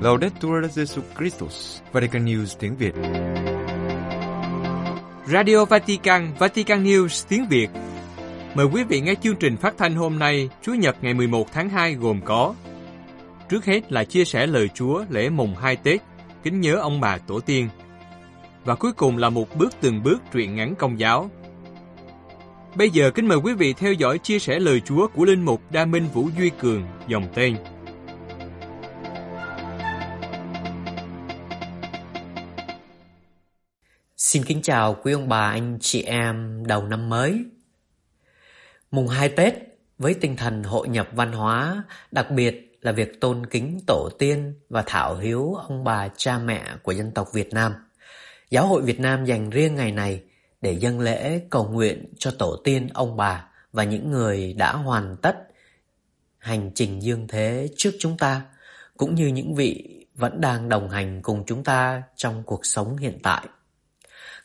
Laudetur Jesus Christus, Vatican News tiếng Việt. Radio Vatican, Vatican News tiếng Việt. Mời quý vị nghe chương trình phát thanh hôm nay, Chủ nhật ngày 11 tháng 2 gồm có Trước hết là chia sẻ lời Chúa lễ mùng 2 Tết, kính nhớ ông bà tổ tiên. Và cuối cùng là một bước từng bước truyện ngắn công giáo. Bây giờ kính mời quý vị theo dõi chia sẻ lời Chúa của Linh Mục Đa Minh Vũ Duy Cường, dòng tên. Xin kính chào quý ông bà anh chị em đầu năm mới. Mùng 2 Tết với tinh thần hội nhập văn hóa, đặc biệt là việc tôn kính tổ tiên và thảo hiếu ông bà cha mẹ của dân tộc Việt Nam. Giáo hội Việt Nam dành riêng ngày này để dâng lễ cầu nguyện cho tổ tiên ông bà và những người đã hoàn tất hành trình dương thế trước chúng ta, cũng như những vị vẫn đang đồng hành cùng chúng ta trong cuộc sống hiện tại.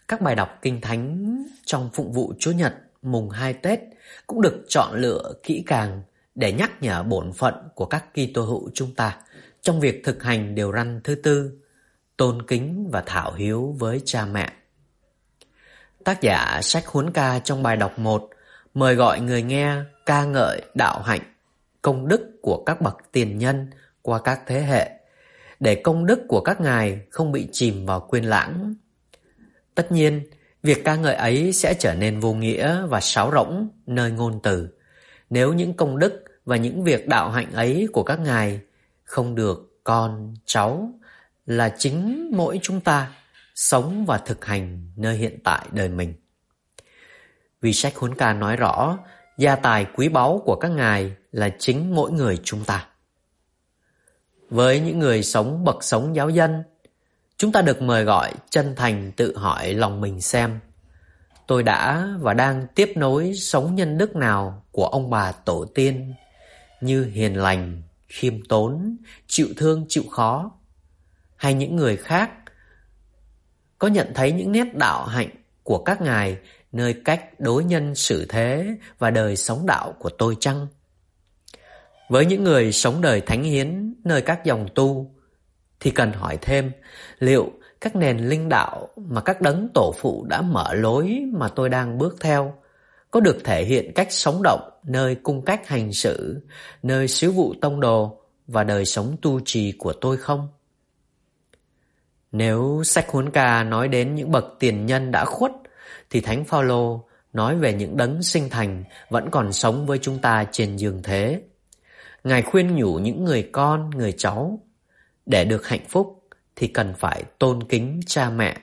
Các bài đọc kinh thánh trong phụng vụ Chúa Nhật mùng 2 Tết cũng được chọn lựa kỹ càng để nhắc nhở bổn phận của các Kitô hữu chúng ta trong việc thực hành điều răn thứ tư, tôn kính và thảo hiếu với cha mẹ. Tác giả sách huấn ca trong bài đọc 1 mời gọi người nghe ca ngợi đạo hạnh, công đức của các bậc tiền nhân qua các thế hệ, để công đức của các ngài không bị chìm vào quên lãng Tất nhiên, việc ca ngợi ấy sẽ trở nên vô nghĩa và sáo rỗng nơi ngôn từ nếu những công đức và những việc đạo hạnh ấy của các ngài không được con, cháu là chính mỗi chúng ta sống và thực hành nơi hiện tại đời mình. Vì sách huấn ca nói rõ, gia tài quý báu của các ngài là chính mỗi người chúng ta. Với những người sống bậc sống giáo dân, Chúng ta được mời gọi chân thành tự hỏi lòng mình xem Tôi đã và đang tiếp nối sống nhân đức nào của ông bà tổ tiên Như hiền lành, khiêm tốn, chịu thương chịu khó Hay những người khác Có nhận thấy những nét đạo hạnh của các ngài Nơi cách đối nhân xử thế và đời sống đạo của tôi chăng? Với những người sống đời thánh hiến nơi các dòng tu thì cần hỏi thêm liệu các nền linh đạo mà các đấng tổ phụ đã mở lối mà tôi đang bước theo có được thể hiện cách sống động nơi cung cách hành xử, nơi sứ vụ tông đồ và đời sống tu trì của tôi không? Nếu sách huấn ca nói đến những bậc tiền nhân đã khuất thì Thánh Phaolô nói về những đấng sinh thành vẫn còn sống với chúng ta trên giường thế. Ngài khuyên nhủ những người con, người cháu để được hạnh phúc thì cần phải tôn kính cha mẹ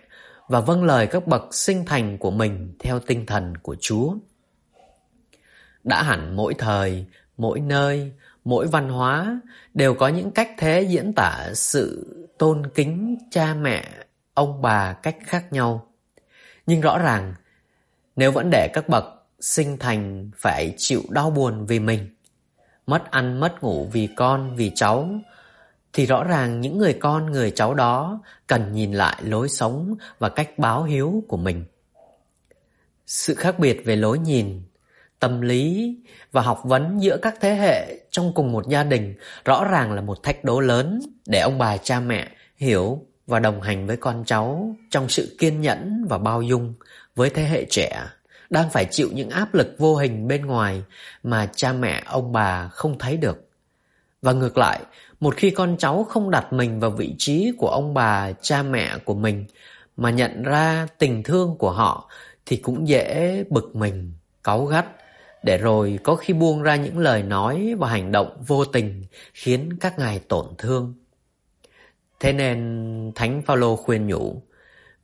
và vâng lời các bậc sinh thành của mình theo tinh thần của Chúa. Đã hẳn mỗi thời, mỗi nơi, mỗi văn hóa đều có những cách thế diễn tả sự tôn kính cha mẹ, ông bà cách khác nhau. Nhưng rõ ràng, nếu vẫn để các bậc sinh thành phải chịu đau buồn vì mình, mất ăn mất ngủ vì con, vì cháu, thì rõ ràng những người con người cháu đó cần nhìn lại lối sống và cách báo hiếu của mình. Sự khác biệt về lối nhìn, tâm lý và học vấn giữa các thế hệ trong cùng một gia đình rõ ràng là một thách đố lớn để ông bà cha mẹ hiểu và đồng hành với con cháu trong sự kiên nhẫn và bao dung với thế hệ trẻ đang phải chịu những áp lực vô hình bên ngoài mà cha mẹ ông bà không thấy được. Và ngược lại, một khi con cháu không đặt mình vào vị trí của ông bà, cha mẹ của mình mà nhận ra tình thương của họ thì cũng dễ bực mình, cáu gắt để rồi có khi buông ra những lời nói và hành động vô tình khiến các ngài tổn thương. Thế nên Thánh Phaolô khuyên nhủ,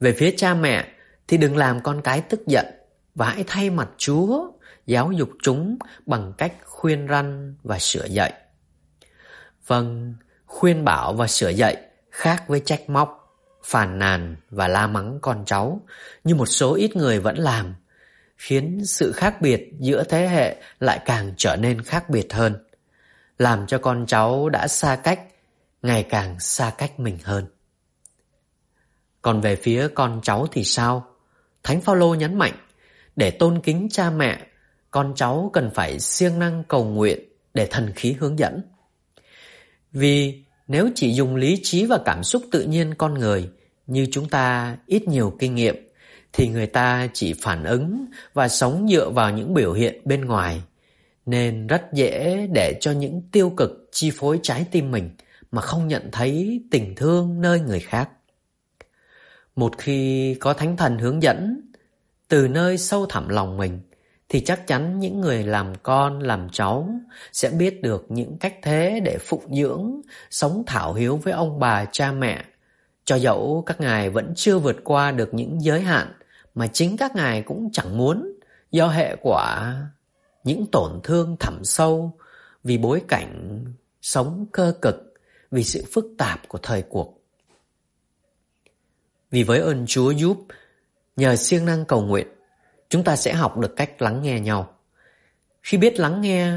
về phía cha mẹ thì đừng làm con cái tức giận và hãy thay mặt Chúa giáo dục chúng bằng cách khuyên răn và sửa dạy. Vâng, khuyên bảo và sửa dạy khác với trách móc, phàn nàn và la mắng con cháu như một số ít người vẫn làm, khiến sự khác biệt giữa thế hệ lại càng trở nên khác biệt hơn, làm cho con cháu đã xa cách ngày càng xa cách mình hơn. Còn về phía con cháu thì sao? Thánh Phaolô nhấn mạnh, để tôn kính cha mẹ, con cháu cần phải siêng năng cầu nguyện để thần khí hướng dẫn. Vì Nếu chỉ dùng lý trí và cảm xúc tự nhiên con người như chúng ta ít nhiều kinh nghiệm, thì người ta chỉ phản ứng và sống dựa vào những biểu hiện bên ngoài, nên rất dễ để cho những tiêu cực chi phối trái tim mình mà không nhận thấy tình thương nơi người khác. Một khi có thánh thần hướng dẫn, từ nơi sâu thẳm lòng mình thì chắc chắn những người làm con, làm cháu sẽ biết được những cách thế để phụng dưỡng, sống thảo hiếu với ông bà cha mẹ, cho dẫu các ngài vẫn chưa vượt qua được những giới hạn mà chính các ngài cũng chẳng muốn do hệ quả những tổn thương thẳm sâu vì bối cảnh sống cơ cực, vì sự phức tạp của thời cuộc. Vì với ơn Chúa giúp, nhờ siêng năng cầu nguyện, chúng ta sẽ học được cách lắng nghe nhau. Khi biết lắng nghe,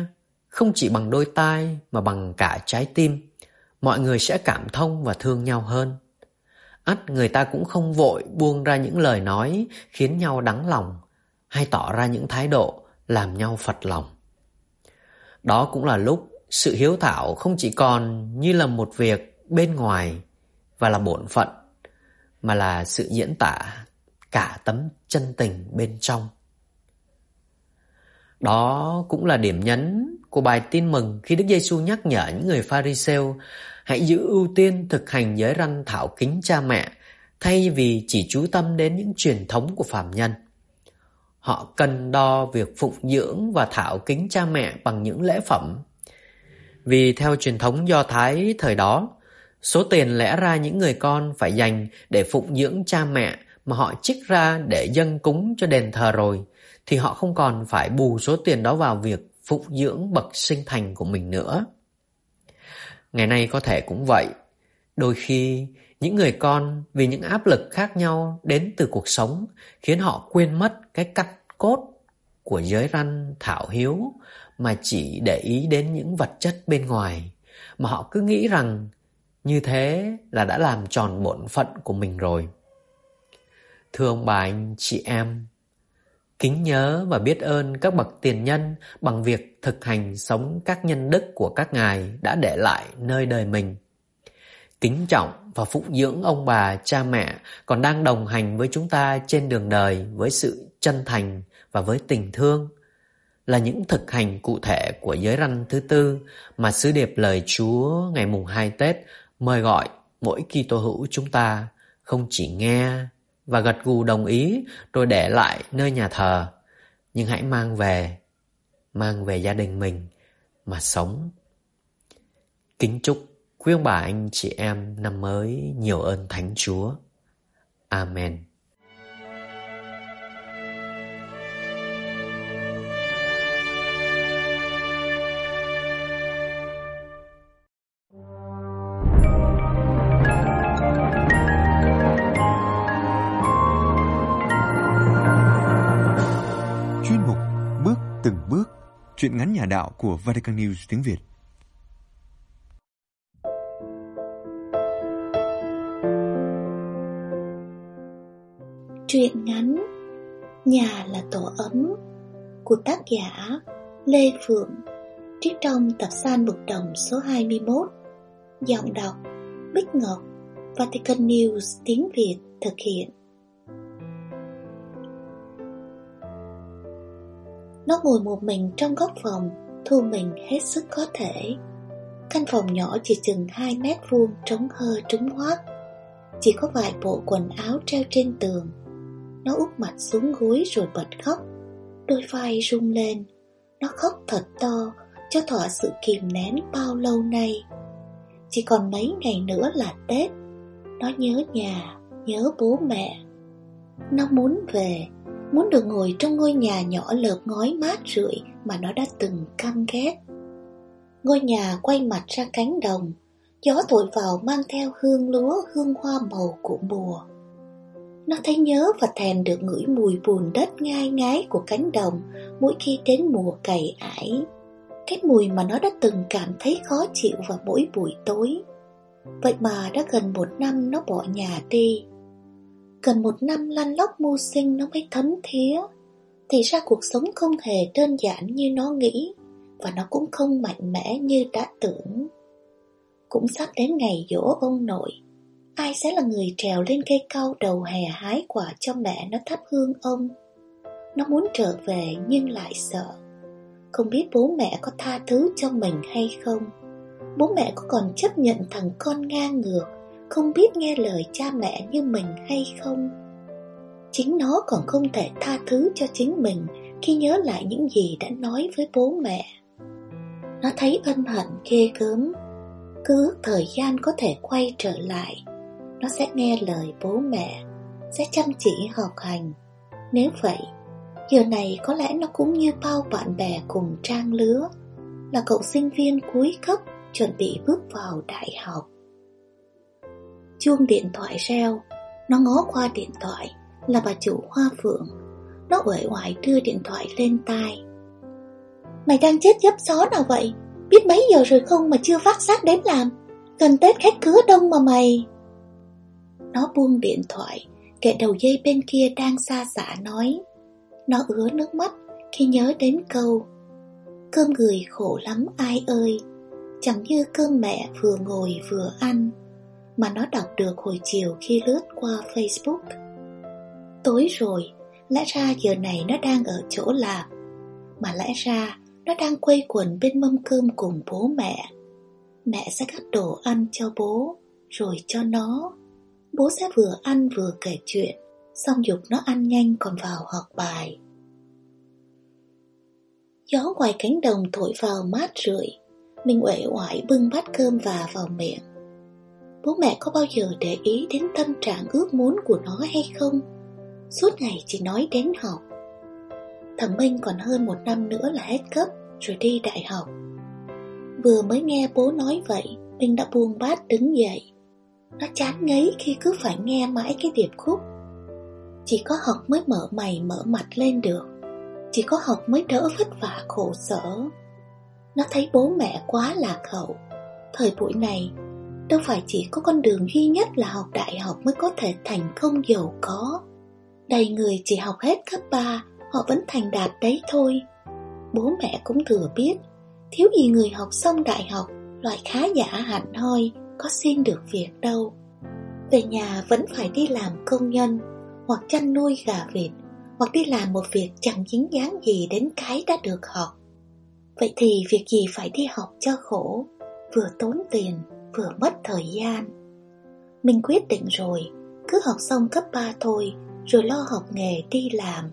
không chỉ bằng đôi tai mà bằng cả trái tim, mọi người sẽ cảm thông và thương nhau hơn. ắt người ta cũng không vội buông ra những lời nói khiến nhau đắng lòng hay tỏ ra những thái độ làm nhau phật lòng. Đó cũng là lúc sự hiếu thảo không chỉ còn như là một việc bên ngoài và là bổn phận, mà là sự diễn tả cả tấm chân tình bên trong. Đó cũng là điểm nhấn của bài tin mừng khi Đức Giêsu nhắc nhở những người Pharisêu hãy giữ ưu tiên thực hành giới răn thảo kính cha mẹ thay vì chỉ chú tâm đến những truyền thống của phàm nhân. Họ cần đo việc phụng dưỡng và thảo kính cha mẹ bằng những lễ phẩm. Vì theo truyền thống Do Thái thời đó, số tiền lẽ ra những người con phải dành để phụng dưỡng cha mẹ mà họ trích ra để dâng cúng cho đền thờ rồi, thì họ không còn phải bù số tiền đó vào việc phụng dưỡng bậc sinh thành của mình nữa. Ngày nay có thể cũng vậy. Đôi khi, những người con vì những áp lực khác nhau đến từ cuộc sống khiến họ quên mất cái cắt cốt của giới răn thảo hiếu mà chỉ để ý đến những vật chất bên ngoài mà họ cứ nghĩ rằng như thế là đã làm tròn bổn phận của mình rồi. Thưa ông bà anh chị em, kính nhớ và biết ơn các bậc tiền nhân bằng việc thực hành sống các nhân đức của các ngài đã để lại nơi đời mình. Kính trọng và phụng dưỡng ông bà, cha mẹ còn đang đồng hành với chúng ta trên đường đời với sự chân thành và với tình thương là những thực hành cụ thể của giới răn thứ tư mà sứ điệp lời Chúa ngày mùng 2 Tết mời gọi mỗi Kitô hữu chúng ta không chỉ nghe và gật gù đồng ý rồi để lại nơi nhà thờ, nhưng hãy mang về, mang về gia đình mình mà sống. Kính chúc quý ông bà anh chị em năm mới nhiều ơn Thánh Chúa. Amen. Chuyện ngắn nhà đạo của Vatican News tiếng Việt. Truyện ngắn Nhà là tổ ấm của tác giả Lê Phượng, trích trong tập san bực đồng số 21 Giọng đọc Bích Ngọc, Vatican News tiếng Việt thực hiện Nó ngồi một mình trong góc phòng, thu mình hết sức có thể. Căn phòng nhỏ chỉ chừng 2 mét vuông trống hơ, trúng hoác. Chỉ có vài bộ quần áo treo trên tường. Nó úp mặt xuống gối rồi bật khóc. Đôi vai rung lên. Nó khóc thật to cho thỏa sự kìm nén bao lâu nay. Chỉ còn mấy ngày nữa là Tết. Nó nhớ nhà, nhớ bố mẹ. Nó muốn về, muốn được ngồi trong ngôi nhà nhỏ lợp ngói mát rượi mà nó đã từng căm ghét. Ngôi nhà quay mặt ra cánh đồng, gió thổi vào mang theo hương lúa, hương hoa màu của mùa. Nó thấy nhớ và thèm được ngửi mùi bùn đất ngai ngái của cánh đồng mỗi khi đến mùa cày ải. Cái mùi mà nó đã từng cảm thấy khó chịu vào mỗi buổi tối. Vậy mà đã gần một năm nó bỏ nhà đi Cần một năm lăn lóc mưu sinh nó mới thấm thía Thì ra cuộc sống không hề đơn giản như nó nghĩ Và nó cũng không mạnh mẽ như đã tưởng cũng sắp đến ngày dỗ ông nội. Ai sẽ là người trèo lên cây cau đầu hè hái quả cho mẹ nó thắp hương ông? Nó muốn trở về nhưng lại sợ. Không biết bố mẹ có tha thứ cho mình hay không? Bố mẹ có còn chấp nhận thằng con ngang ngược, không biết nghe lời cha mẹ như mình hay không? Chính nó còn không thể tha thứ cho chính mình khi nhớ lại những gì đã nói với bố mẹ. Nó thấy ân hận ghê gớm, cứ ước thời gian có thể quay trở lại, nó sẽ nghe lời bố mẹ, sẽ chăm chỉ học hành. Nếu vậy, giờ này có lẽ nó cũng như bao bạn bè cùng trang lứa, là cậu sinh viên cuối cấp chuẩn bị bước vào đại học. Chuông điện thoại reo, nó ngó qua điện thoại là bà chủ hoa phượng. Nó uể oải đưa điện thoại lên tai. Mày đang chết dấp xó nào vậy? Biết mấy giờ rồi không mà chưa phát xác đến làm? Gần Tết khách cửa đông mà mày. Nó buông điện thoại, kẻ đầu dây bên kia đang xa xả nói. Nó ứa nước mắt khi nhớ đến câu Cơm người khổ lắm ai ơi Chẳng như cơm mẹ vừa ngồi vừa ăn mà nó đọc được hồi chiều khi lướt qua Facebook. Tối rồi, lẽ ra giờ này nó đang ở chỗ làm Mà lẽ ra nó đang quây quần bên mâm cơm cùng bố mẹ. Mẹ sẽ cắt đồ ăn cho bố Rồi cho nó. Bố sẽ vừa ăn vừa kể chuyện Xong dục nó ăn nhanh còn vào học bài. Gió ngoài cánh đồng thổi vào mát rượi Mình uể oải bưng bát cơm và vào miệng. Bố mẹ có bao giờ để ý đến tâm trạng ước muốn của nó hay không? Suốt ngày chỉ nói đến học Thằng Minh còn hơn một năm nữa là hết cấp, Rồi đi đại học. Vừa mới nghe bố nói vậy Minh đã buông bát đứng dậy. Nó chán ngấy khi cứ phải nghe mãi cái điệp khúc. Chỉ có học mới mở mày mở mặt lên được. Chỉ có học mới đỡ vất vả khổ sở. Nó thấy bố mẹ quá lạc hậu. Thời buổi này Đâu phải chỉ có con đường duy nhất là học đại học mới có thể thành công giàu có. Đầy người chỉ học hết cấp 3 Họ vẫn thành đạt đấy thôi. Bố mẹ cũng thừa biết, Thiếu gì người học xong đại học, Loại khá giả hẳn hoi, Có xin được việc đâu. Về nhà vẫn phải đi làm công nhân, Hoặc chăn nuôi gà vịt, Hoặc đi làm một việc chẳng dính dáng gì Đến cái đã được học. Vậy thì việc gì phải đi học cho khổ, Vừa tốn tiền Vừa mất thời gian. Mình quyết định rồi, Cứ học xong cấp 3 thôi, Rồi lo học nghề đi làm.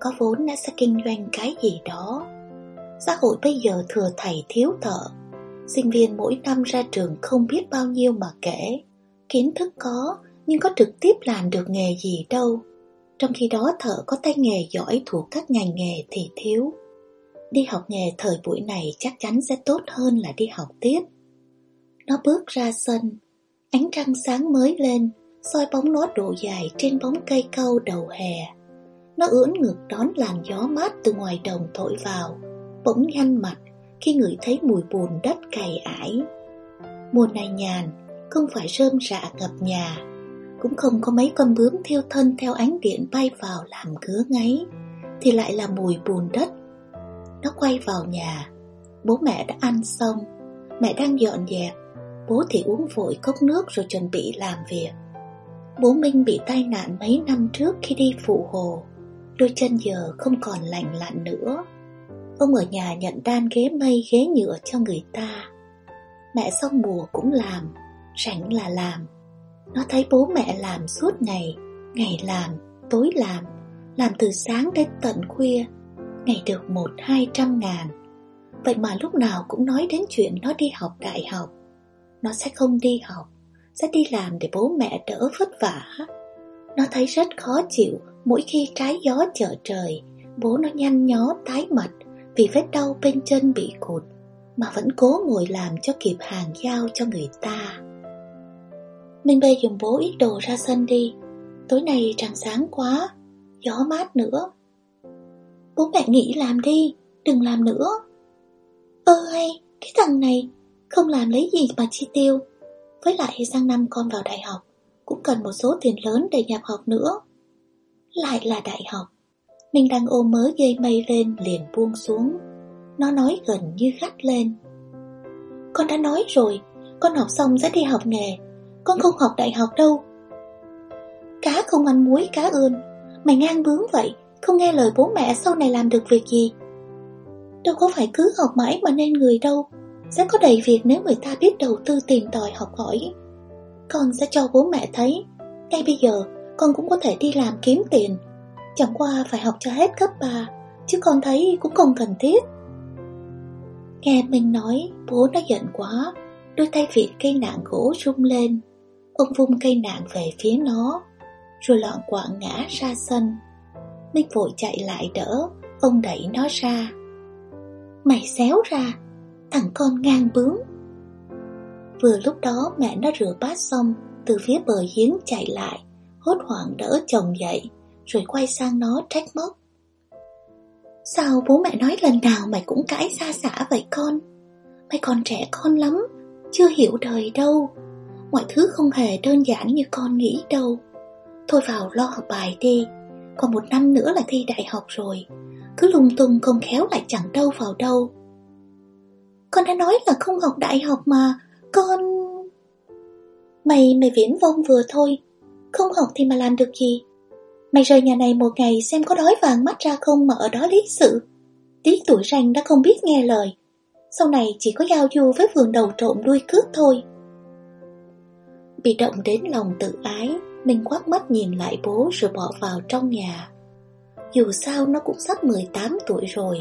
Có vốn đã sẽ kinh doanh cái gì đó. Xã hội bây giờ thừa thầy thiếu thợ. Sinh viên mỗi năm ra trường không biết bao nhiêu mà kể. Kiến thức có, Nhưng có trực tiếp làm được nghề gì đâu. Trong khi đó thợ có tay nghề giỏi thuộc các ngành nghề thì thiếu. Đi học nghề thời buổi này chắc chắn sẽ tốt hơn là đi học tiếp. Nó bước ra sân Ánh trăng sáng mới lên soi bóng nó độ dài trên bóng cây câu đầu hè Nó ưỡn ngược đón làn gió mát từ ngoài đồng thổi vào bỗng nhăn mặt khi ngửi thấy mùi bùn đất cày ải. Mùa này nhàn, không phải rơm rạ ngập nhà, cũng không có mấy con bướm thiêu thân theo ánh điện bay vào làm ngứa ngáy, thì lại là mùi bùn đất. Nó quay vào nhà, bố mẹ đã ăn xong, mẹ đang dọn dẹp, bố thì uống vội cốc nước rồi chuẩn bị làm việc. Bố Minh bị tai nạn mấy năm trước khi đi phụ hồ, đôi chân giờ không còn lành lặn nữa. Ông ở nhà nhận đan ghế mây ghế nhựa cho người ta. Mẹ xong mùa cũng làm Rảnh là làm. Nó thấy bố mẹ làm suốt ngày Ngày làm, tối làm Làm từ sáng đến tận khuya Ngày được một hai trăm ngàn. Vậy mà lúc nào cũng nói đến chuyện nó đi học đại học. Nó sẽ không đi học Sẽ đi làm để bố mẹ đỡ vất vả Nó thấy rất khó chịu Mỗi khi trái gió trở trời Bố nó nhăn nhó tái mặt vì vết đau bên chân bị cụt mà vẫn cố ngồi làm cho kịp hàng giao cho người ta. Minh Bê dùng bố ít đồ ra sân đi, tối nay trăng sáng quá, gió mát nữa. Bố mẹ nghỉ làm đi, đừng làm nữa. Ơ hay, cái thằng này không làm lấy gì mà chi tiêu. Với lại sang năm con vào đại học, cũng cần một số tiền lớn để nhập học nữa. Lại là đại học, mình đang ôm mớ dây mây lên liền buông xuống. Nó nói gần như gắt lên. Con đã nói rồi Con học xong sẽ đi học nghề Con không học đại học đâu. Cá không ăn muối cá ươn. Mày ngang bướng vậy Không nghe lời bố mẹ sau này làm được việc gì? Đâu có phải cứ học mãi mà nên người đâu. Sẽ có đầy việc nếu người ta biết đầu tư tìm tòi học hỏi. Con sẽ cho bố mẹ thấy, Ngay bây giờ, con cũng có thể đi làm kiếm tiền. Chẳng qua phải học cho hết cấp 3 Chứ con thấy cũng không cần thiết. Nghe mình nói, bố nó giận quá, Đôi tay vịt cây nạn gỗ rung lên. Ông vung cây nạn về phía nó, Rồi loạn quạng ngã ra sân. Minh vội chạy lại đỡ, Ông đẩy nó ra. Mày xéo ra Thằng con ngang bướng. Vừa lúc đó mẹ nó rửa bát xong, Từ phía bờ giếng chạy lại, Hốt hoảng đỡ chồng dậy, Rồi quay sang nó trách móc. Sao bố mẹ nói lần nào mày cũng cãi xa xả vậy con? Mày còn trẻ con lắm, Chưa hiểu đời đâu. Mọi thứ không hề đơn giản như con nghĩ đâu. Thôi vào lo học bài đi, Còn một năm nữa là thi đại học rồi. Cứ lung tung không khéo lại chẳng đâu vào đâu. Con đã nói là không học đại học mà Con... Mày, mày viễn vông vừa thôi Không học thì mà làm được gì Mày rời nhà này một ngày xem có đói vàng mắt ra không mà ở đó lý sự. Tí tuổi ranh đã không biết nghe lời. Sau này chỉ có giao du với vườn đầu trộm đuôi cướp thôi. Bị động đến lòng tự ái, mình quát mắt nhìn lại bố rồi bỏ vào trong nhà. Dù sao nó cũng sắp 18 tuổi rồi,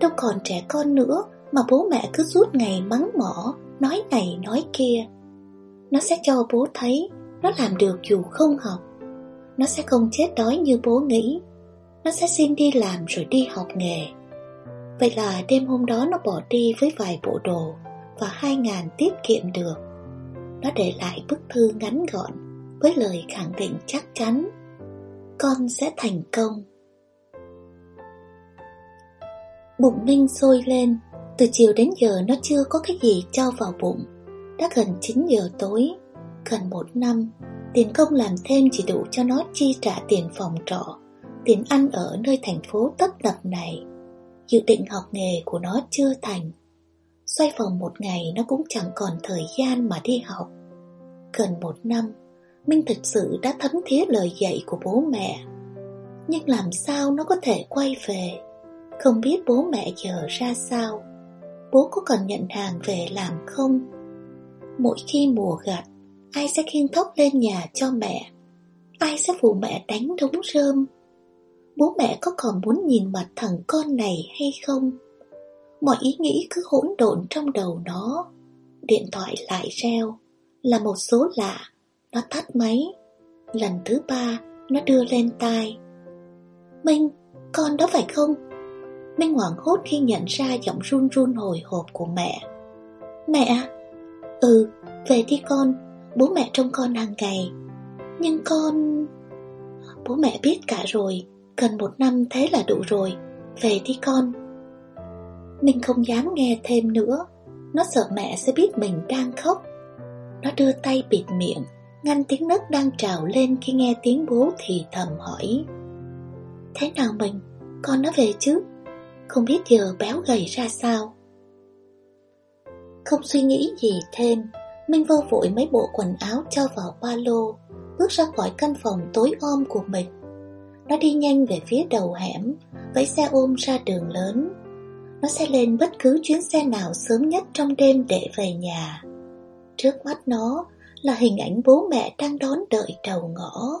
đâu còn trẻ con nữa mà bố mẹ cứ suốt ngày mắng mỏ, nói này nói kia. Nó sẽ cho bố thấy nó làm được dù không học. Nó sẽ không chết đói như bố nghĩ. Nó sẽ xin đi làm rồi đi học nghề. Vậy là đêm hôm đó nó bỏ đi với vài bộ đồ Và hai ngàn tiết kiệm được. Nó để lại bức thư ngắn gọn Với lời khẳng định chắc chắn. Con sẽ thành công. Bụng Minh sôi lên. Từ chiều đến giờ nó chưa có cái gì cho vào bụng Đã gần 9 giờ tối Gần một năm Tiền công làm thêm chỉ đủ cho nó chi trả tiền phòng trọ, tiền ăn ở nơi thành phố tấp nập này. Dự định học nghề của nó chưa thành. Xoay vòng một ngày nó cũng chẳng còn thời gian mà đi học. Gần một năm, Minh thực sự đã thấm thía lời dạy của bố mẹ. Nhưng làm sao nó có thể quay về? Không biết bố mẹ giờ ra sao? Bố có cần nhận hàng về làm không? Mỗi khi mùa gặt, Ai sẽ khiêng thóc lên nhà cho mẹ? Ai sẽ phụ mẹ đánh đống rơm? Bố mẹ có còn muốn nhìn mặt thằng con này hay không? Mọi ý nghĩ cứ hỗn độn trong đầu nó. Điện thoại lại reo Là một số lạ Nó tắt máy. Lần thứ ba Nó đưa lên tai. Minh, con đó phải không? Minh hoảng hốt khi nhận ra giọng run run hồi hộp của mẹ. Mẹ à, Ừ, về đi con Bố mẹ trông con hàng ngày. Nhưng con... Bố mẹ biết cả rồi Cần một năm thế là đủ rồi Về đi con. Minh không dám nghe thêm nữa Nó sợ mẹ sẽ biết mình đang khóc. Nó đưa tay bịt miệng Ngăn tiếng nấc đang trào lên Khi nghe tiếng bố thì thầm hỏi. Thế nào mình Con nó về chứ? Không biết giờ béo gầy ra sao. Không suy nghĩ gì thêm, Minh Vô vội mấy bộ quần áo cho vào ba lô, Bước ra khỏi căn phòng tối om của mình. Nó đi nhanh về phía đầu hẻm Vẫy xe ôm ra đường lớn. Nó sẽ lên bất cứ chuyến xe nào sớm nhất trong đêm để về nhà. Trước mắt nó là hình ảnh bố mẹ đang đón đợi đầu ngõ.